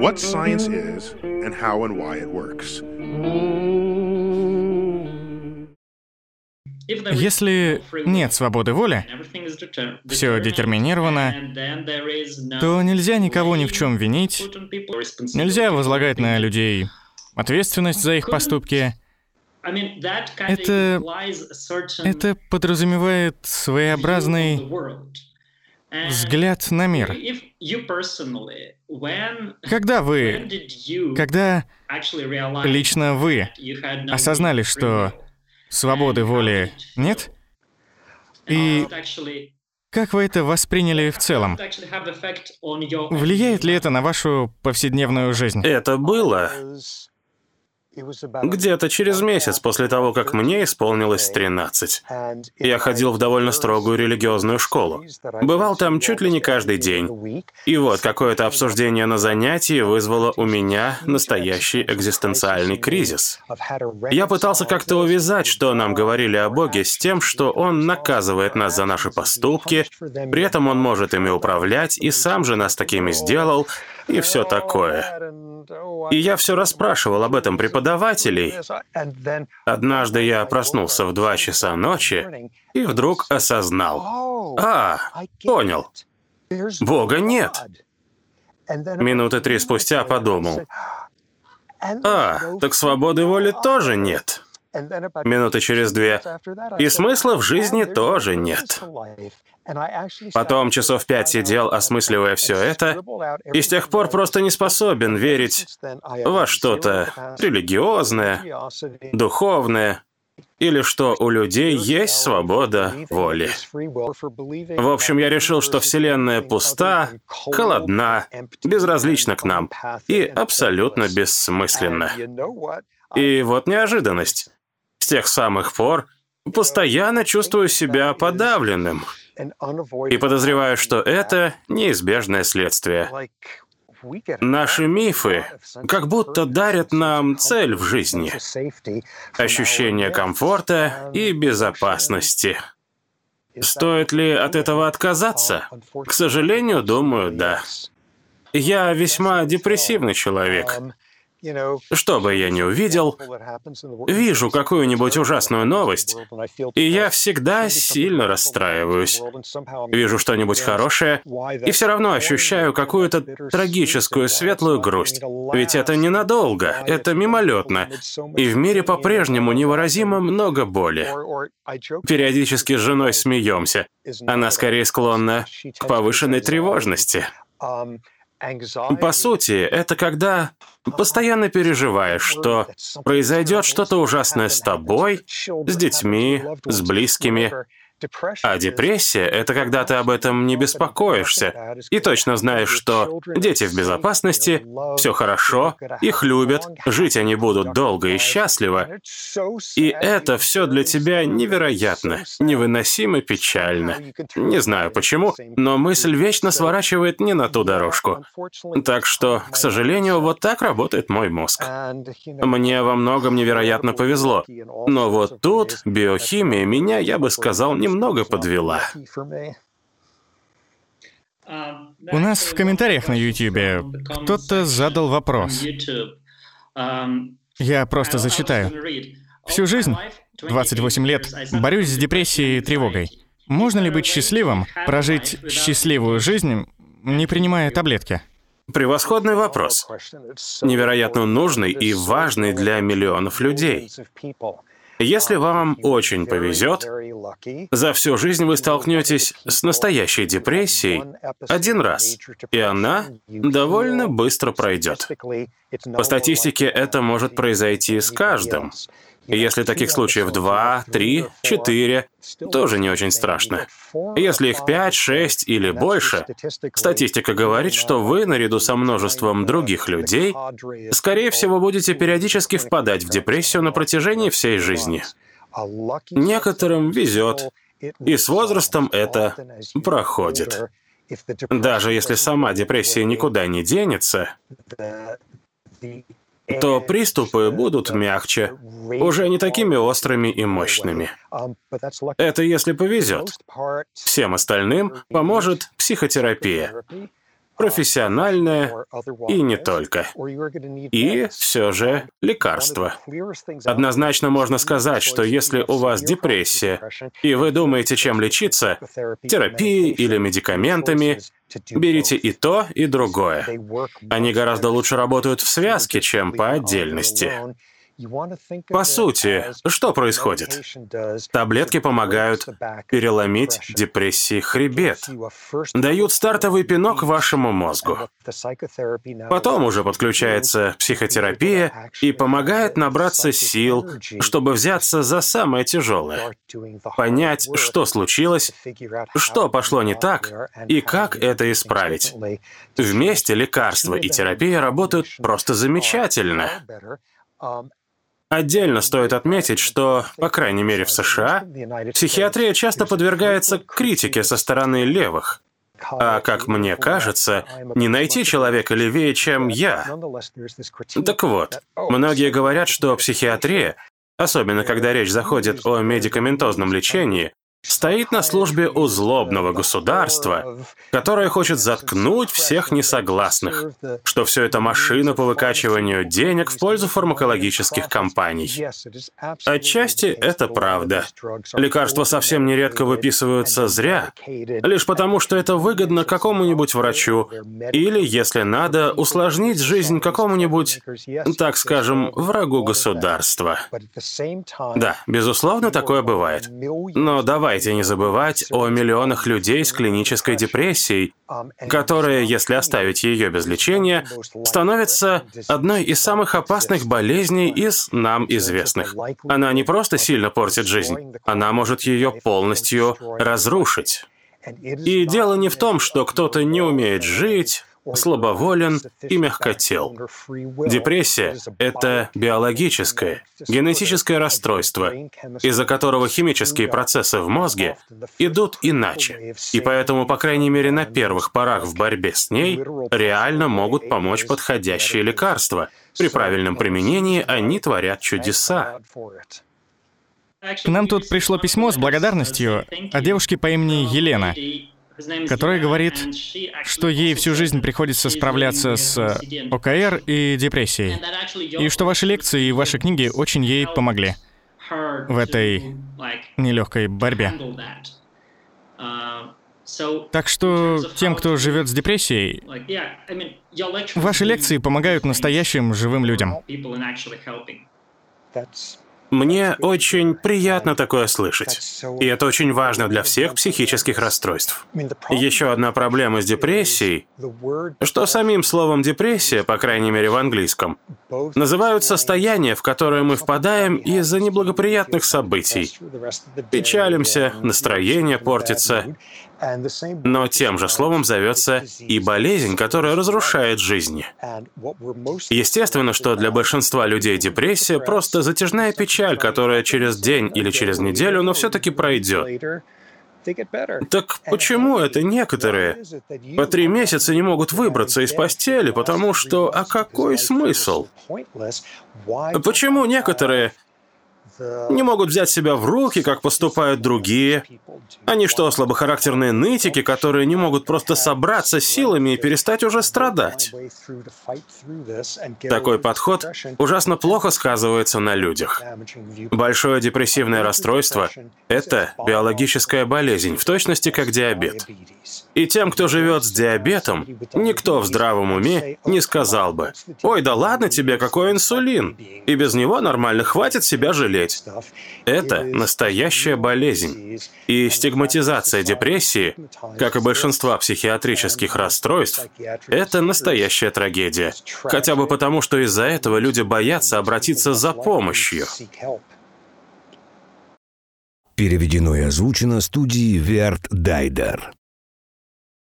what science is and how and why it works. Если нет свободы воли, все детерминировано, то нельзя никого ни в чем винить, нельзя возлагать на людей ответственность за их поступки. Это, это подразумевает своеобразный взгляд на мир. Когда вы, когда лично вы осознали, что свободы воли нет, и как вы это восприняли в целом? Влияет ли это на вашу повседневную жизнь? Это было где-то через месяц после того, как мне исполнилось 13. Я ходил в довольно строгую религиозную школу. Бывал там чуть ли не каждый день. И вот какое-то обсуждение на занятии вызвало у меня настоящий экзистенциальный кризис. Я пытался как-то увязать, что нам говорили о Боге, с тем, что Он наказывает нас за наши поступки, при этом Он может ими управлять и сам же нас такими сделал, и все такое. И я все расспрашивал об этом преподавателей. Однажды я проснулся в два часа ночи и вдруг осознал. А, понял. Бога нет. Минуты три спустя подумал. А, так свободы воли тоже нет. Минуты через две. И смысла в жизни тоже нет. Потом часов пять сидел, осмысливая все это, и с тех пор просто не способен верить во что-то религиозное, духовное, или что у людей есть свобода воли. В общем, я решил, что Вселенная пуста, холодна, безразлична к нам и абсолютно бессмысленна. И вот неожиданность. С тех самых пор постоянно чувствую себя подавленным — и подозреваю, что это неизбежное следствие. Наши мифы как будто дарят нам цель в жизни, ощущение комфорта и безопасности. Стоит ли от этого отказаться? К сожалению, думаю, да. Я весьма депрессивный человек. Что бы я ни увидел, вижу какую-нибудь ужасную новость, и я всегда сильно расстраиваюсь. Вижу что-нибудь хорошее, и все равно ощущаю какую-то трагическую светлую грусть. Ведь это ненадолго, это мимолетно, и в мире по-прежнему невыразимо много боли. Периодически с женой смеемся. Она скорее склонна к повышенной тревожности. По сути, это когда постоянно переживаешь, что произойдет что-то ужасное с тобой, с детьми, с близкими, а депрессия — это когда ты об этом не беспокоишься и точно знаешь, что дети в безопасности, все хорошо, их любят, жить они будут долго и счастливо. И это все для тебя невероятно, невыносимо печально. Не знаю почему, но мысль вечно сворачивает не на ту дорожку. Так что, к сожалению, вот так работает мой мозг. Мне во многом невероятно повезло. Но вот тут биохимия меня, я бы сказал, не немного подвела. У нас в комментариях на YouTube кто-то задал вопрос. Я просто зачитаю. Всю жизнь, 28 лет, борюсь с депрессией и тревогой. Можно ли быть счастливым, прожить счастливую жизнь, не принимая таблетки? Превосходный вопрос. Невероятно нужный и важный для миллионов людей. Если вам очень повезет, за всю жизнь вы столкнетесь с настоящей депрессией один раз, и она довольно быстро пройдет. По статистике это может произойти с каждым. Если таких случаев два, три, четыре, тоже не очень страшно. Если их пять, шесть или больше, статистика говорит, что вы, наряду со множеством других людей, скорее всего, будете периодически впадать в депрессию на протяжении всей жизни. Некоторым везет, и с возрастом это проходит. Даже если сама депрессия никуда не денется, то приступы будут мягче, уже не такими острыми и мощными. Это если повезет. Всем остальным поможет психотерапия. профессиональное и не только. И все же лекарства. Однозначно можно сказать, что если у вас депрессия, и вы думаете, чем лечиться, терапией или медикаментами, берите и то, и другое. Они гораздо лучше работают в связке, чем по отдельности. По сути, что происходит? Таблетки помогают переломить депрессии хребет, дают стартовый пинок вашему мозгу. Потом уже подключается психотерапия и помогает набраться сил, чтобы взяться за самое тяжелое, понять, что случилось, что пошло не так и как это исправить. Вместе лекарства и терапия работают просто замечательно. Отдельно стоит отметить, что, по крайней мере в США, психиатрия часто подвергается критике со стороны левых. А, как мне кажется, не найти человека левее, чем я. Так вот, многие говорят, что психиатрия, особенно когда речь заходит о медикаментозном лечении, стоит на службе у злобного государства, которое хочет заткнуть всех несогласных, что все это машина по выкачиванию денег в пользу фармакологических компаний. Отчасти это правда. Лекарства совсем нередко выписываются зря, лишь потому, что это выгодно какому-нибудь врачу, или, если надо, усложнить жизнь какому-нибудь, так скажем, врагу государства. Да, безусловно, такое бывает. Но давай Давайте не забывать о миллионах людей с клинической депрессией, которая, если оставить ее без лечения, становится одной из самых опасных болезней из нам известных. Она не просто сильно портит жизнь, она может ее полностью разрушить. И дело не в том, что кто-то не умеет жить, слабоволен и мягкотел. Депрессия – это биологическое, генетическое расстройство, из-за которого химические процессы в мозге идут иначе. И поэтому, по крайней мере, на первых порах в борьбе с ней реально могут помочь подходящие лекарства. При правильном применении они творят чудеса. К нам тут пришло письмо с благодарностью от девушки по имени Елена которая говорит, что ей всю жизнь приходится справляться с ОКР и депрессией, и что ваши лекции и ваши книги очень ей помогли в этой нелегкой борьбе. Так что тем, кто живет с депрессией, ваши лекции помогают настоящим живым людям. Мне очень приятно такое слышать. И это очень важно для всех психических расстройств. Еще одна проблема с депрессией, что самим словом «депрессия», по крайней мере в английском, называют состояние, в которое мы впадаем из-за неблагоприятных событий. Печалимся, настроение портится, но тем же словом зовется и болезнь, которая разрушает жизни. Естественно, что для большинства людей депрессия просто затяжная печаль, которая через день или через неделю, но все-таки пройдет. Так почему это некоторые по три месяца не могут выбраться из постели, потому что а какой смысл? Почему некоторые не могут взять себя в руки, как поступают другие. Они что, слабохарактерные нытики, которые не могут просто собраться силами и перестать уже страдать? Такой подход ужасно плохо сказывается на людях. Большое депрессивное расстройство – это биологическая болезнь, в точности как диабет. И тем, кто живет с диабетом, никто в здравом уме не сказал бы, «Ой, да ладно тебе, какой инсулин!» И без него нормально хватит себя жалеть. Это настоящая болезнь. И стигматизация депрессии, как и большинства психиатрических расстройств, это настоящая трагедия. Хотя бы потому, что из-за этого люди боятся обратиться за помощью. Переведено и озвучено студией Верт Дайдер.